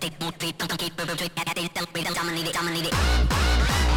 Don't keep, don't keep, dominate it, dominate it.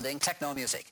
Pounding techno music.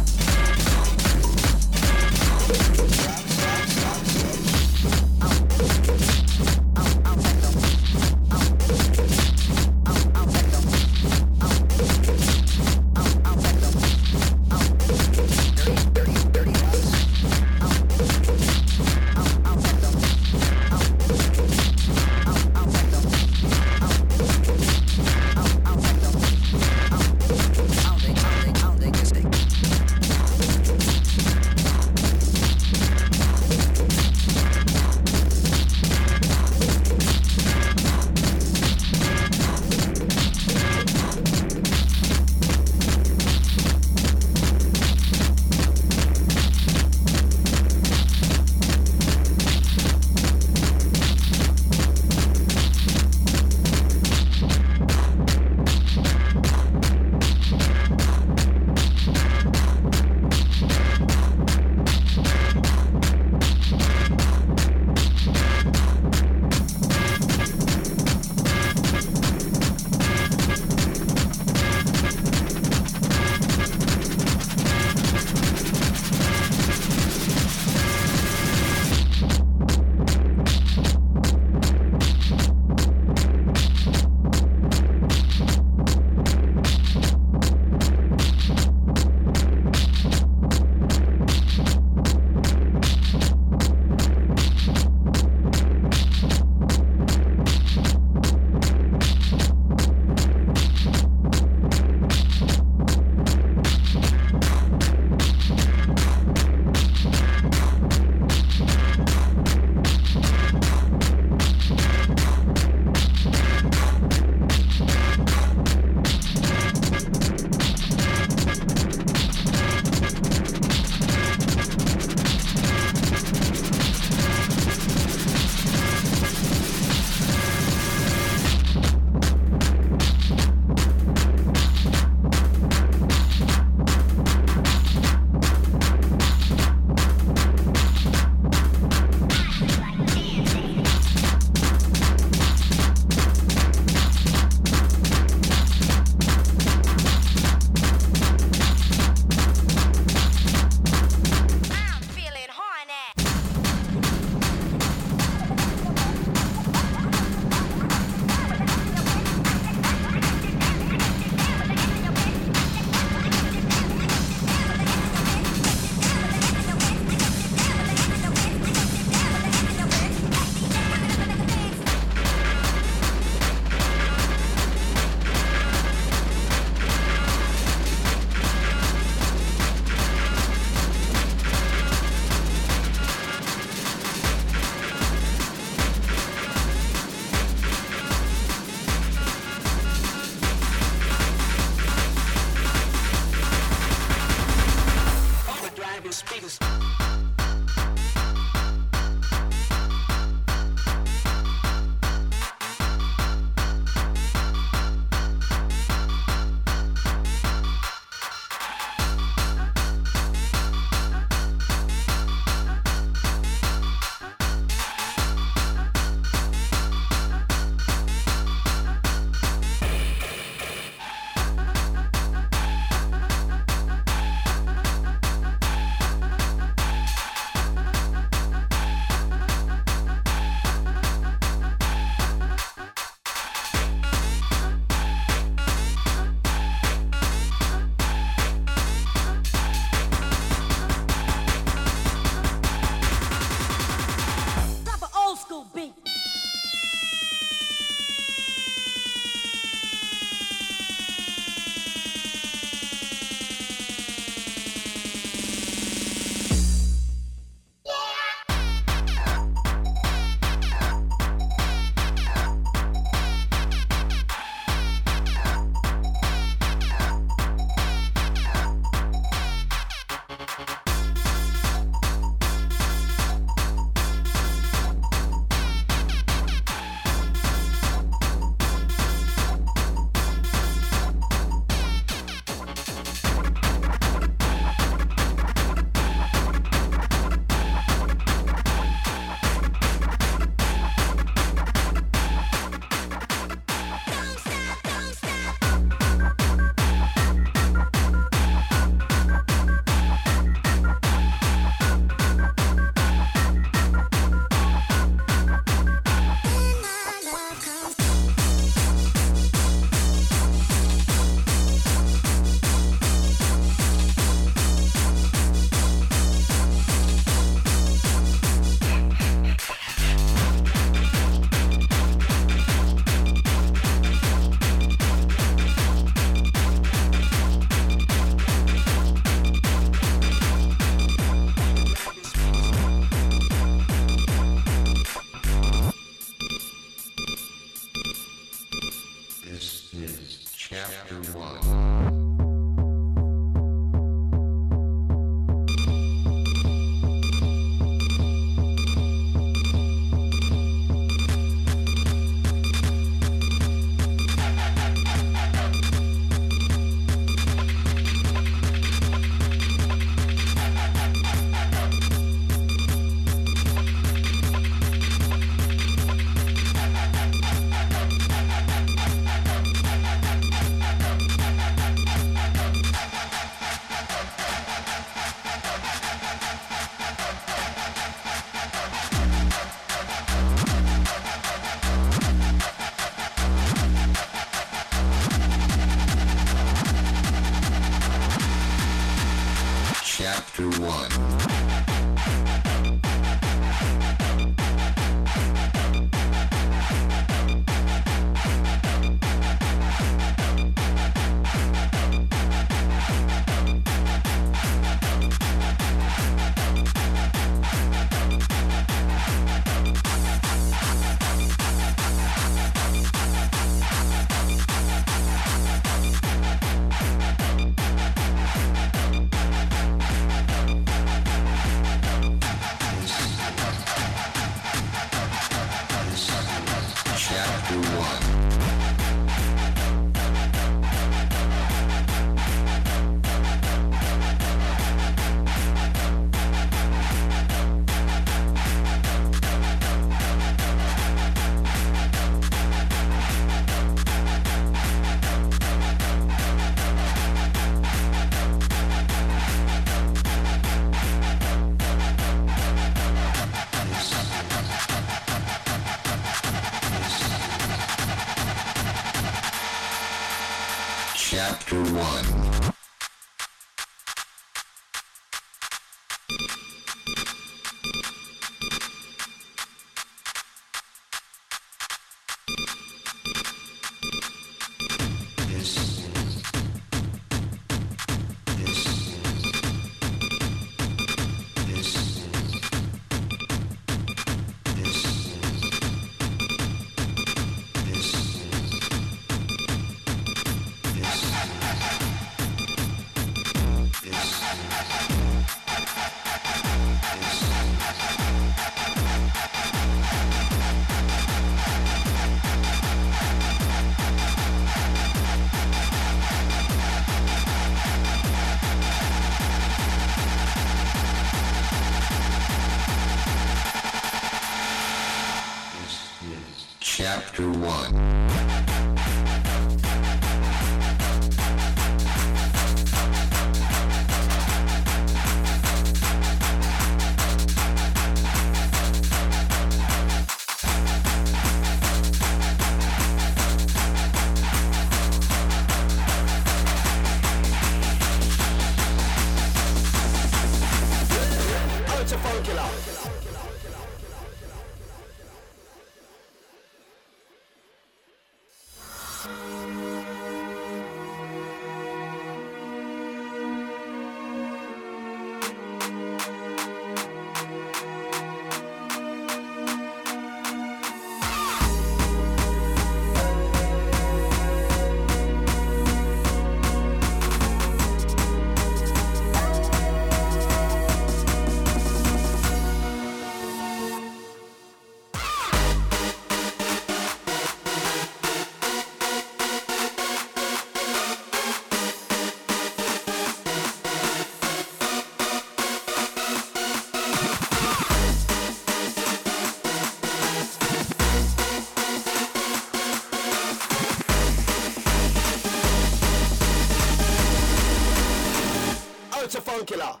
کون کھلا۔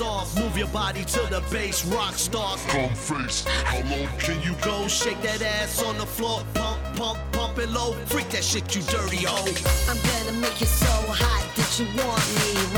off. Move your body to the bass, rock stars. Come face, how long can you go? Shake that ass on the floor, pump, pump, pump it low. Freak that shit, you dirty hoe. I'm gonna make it so hot that you want me.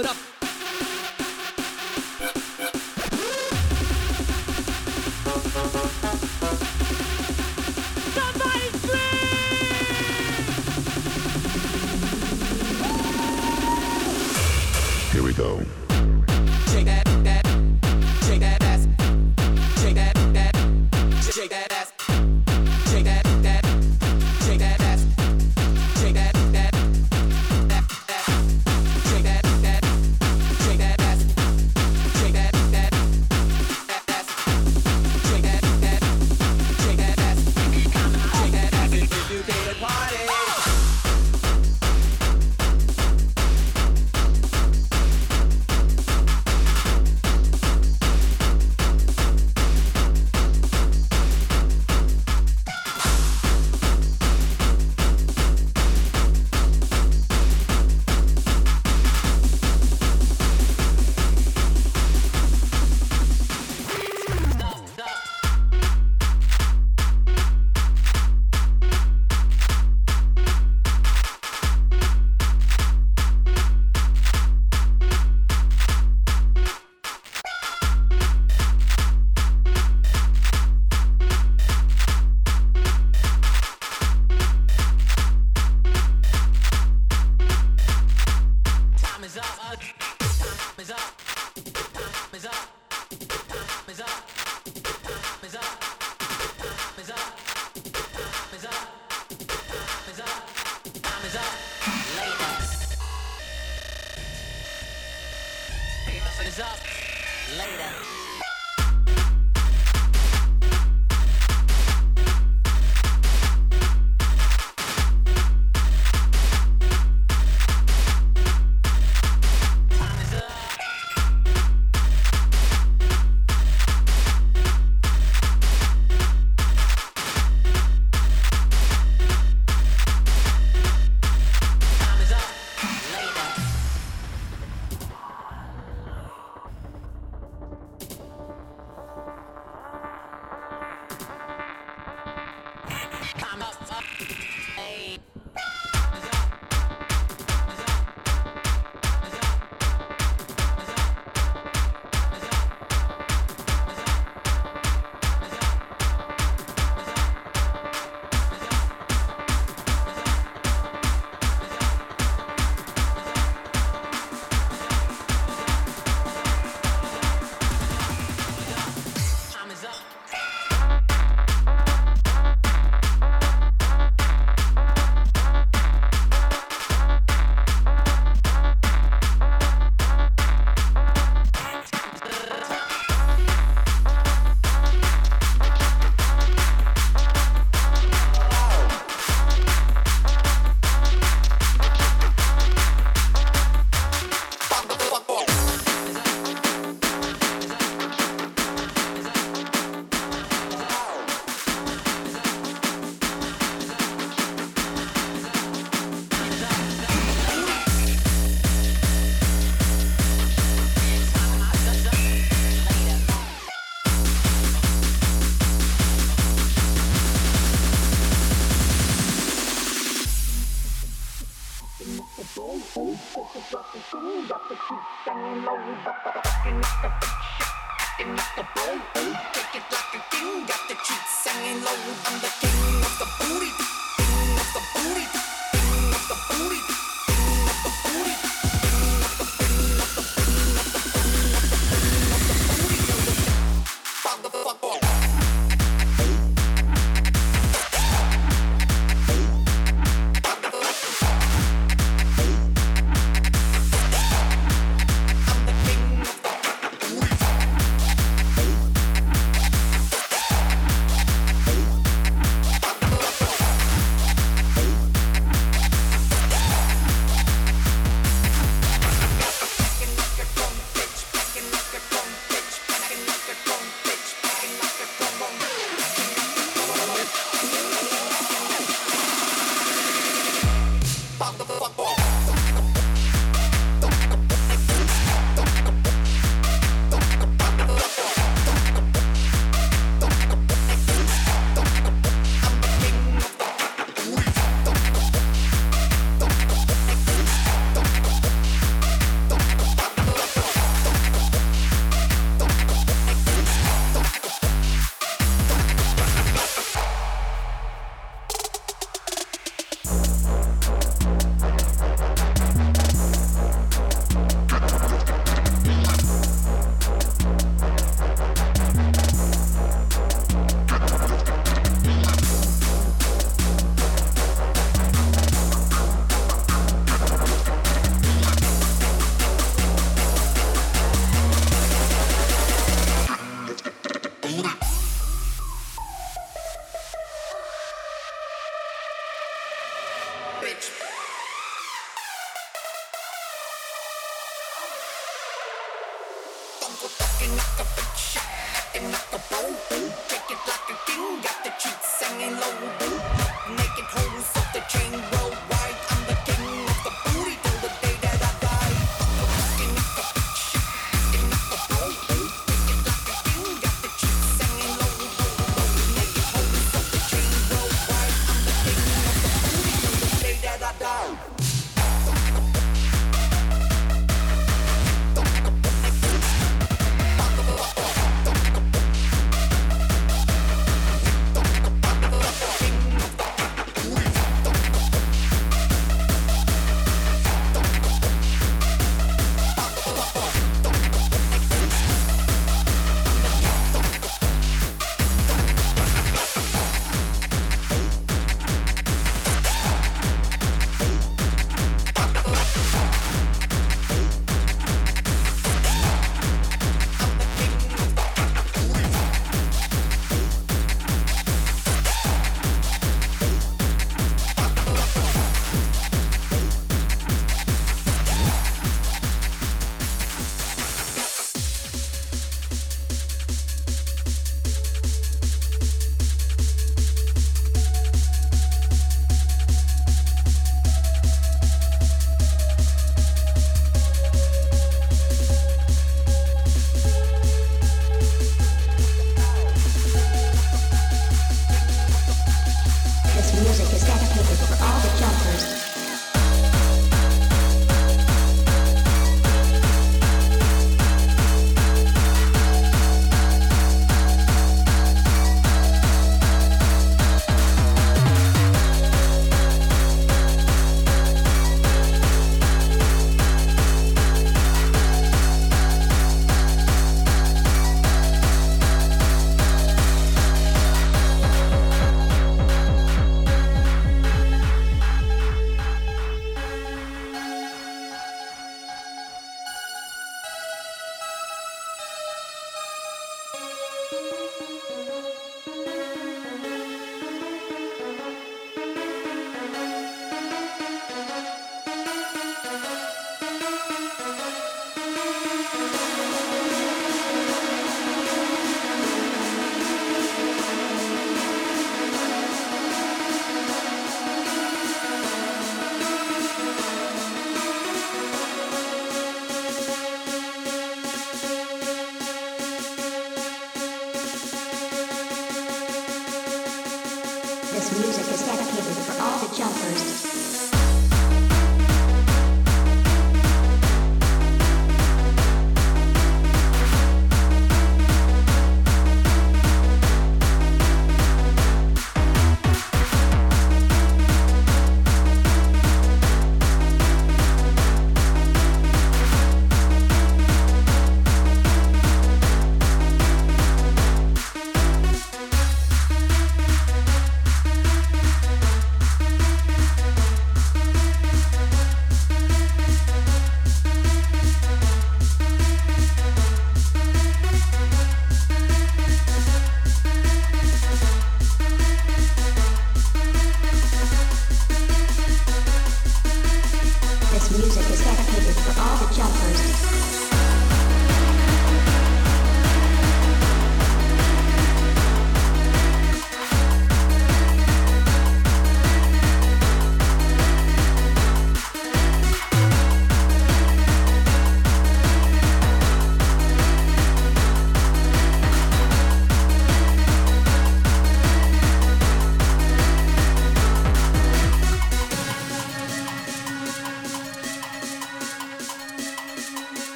it up.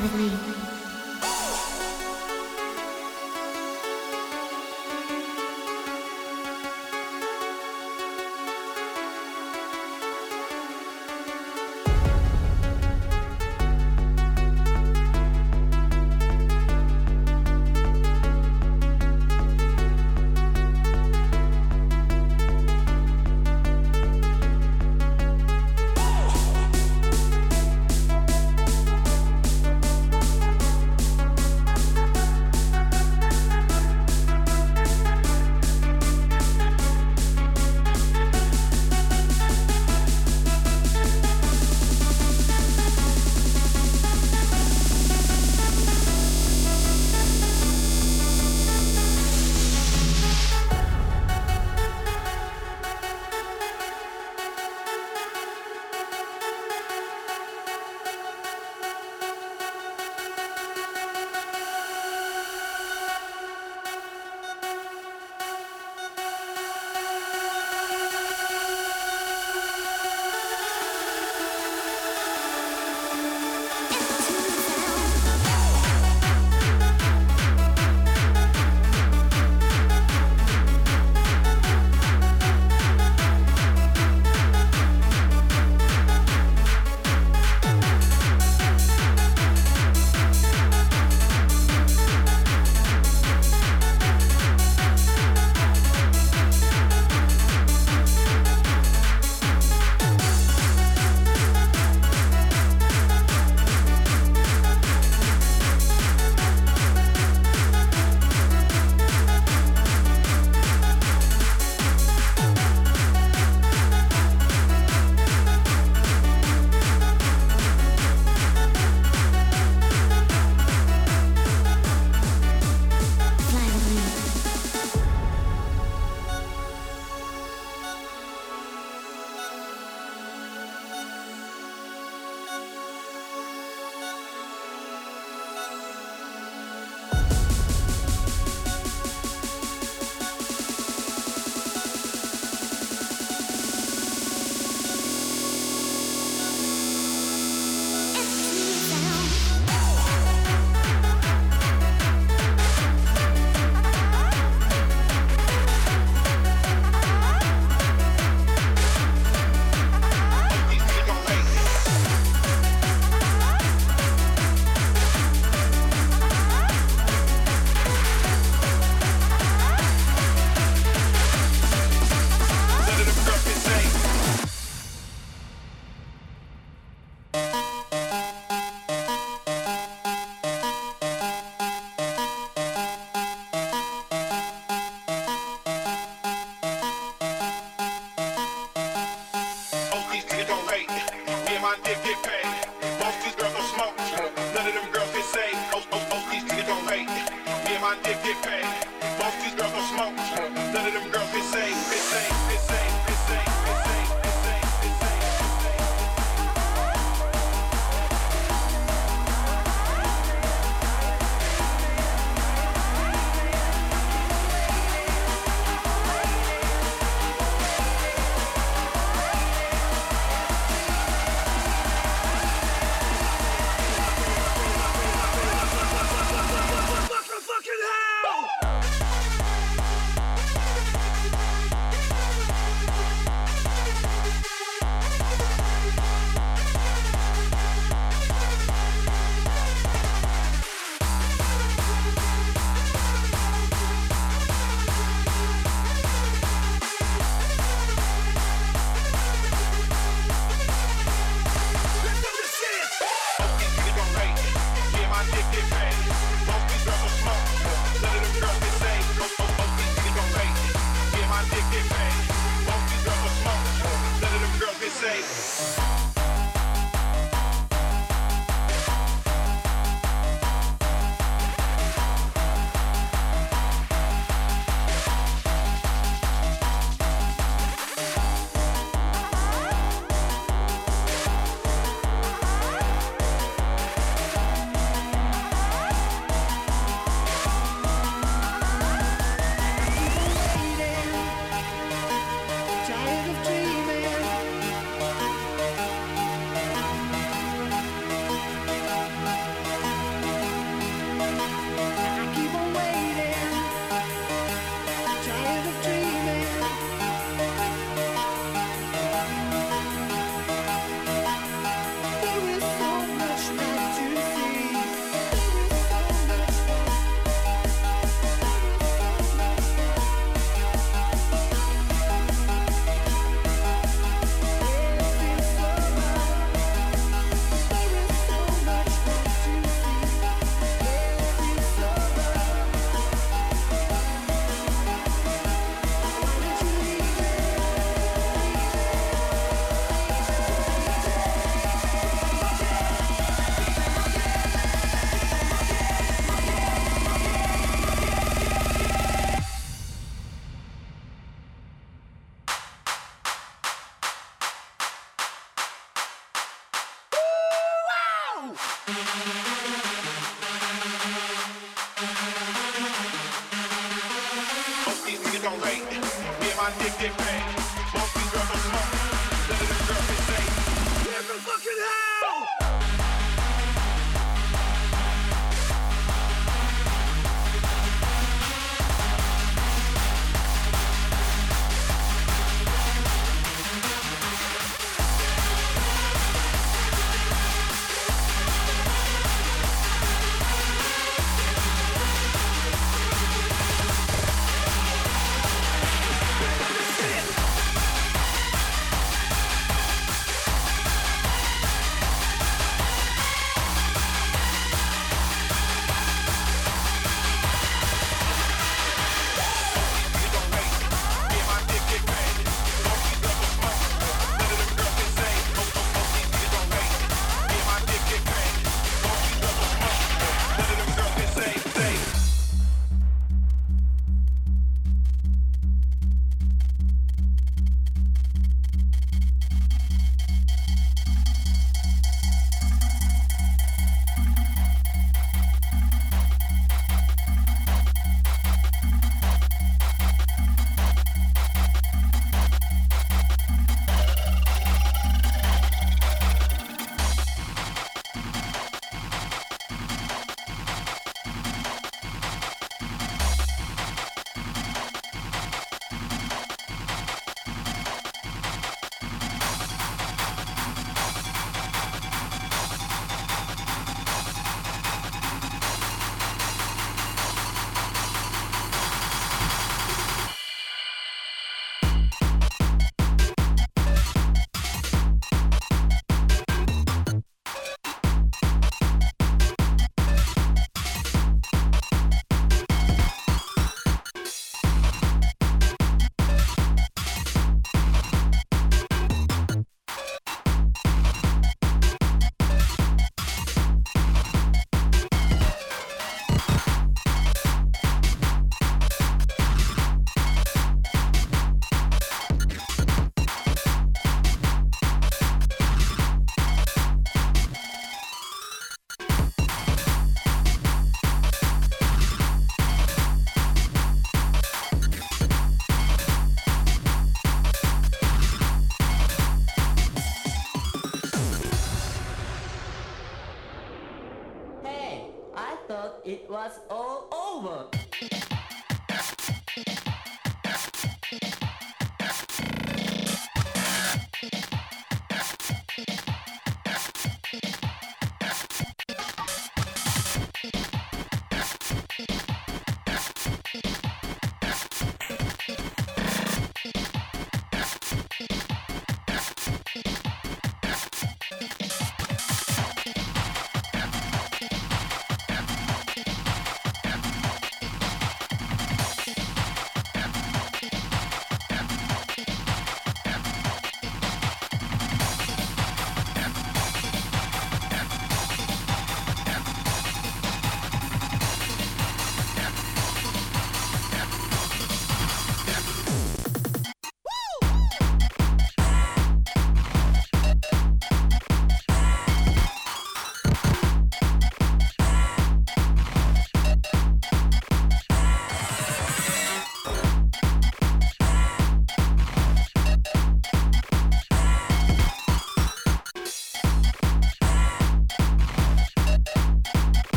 With me.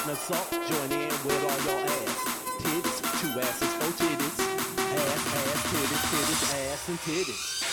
hitting us up, join in with all your ass. Tits, two asses, four titties. Ass, ass, titties, titties, ass and titties.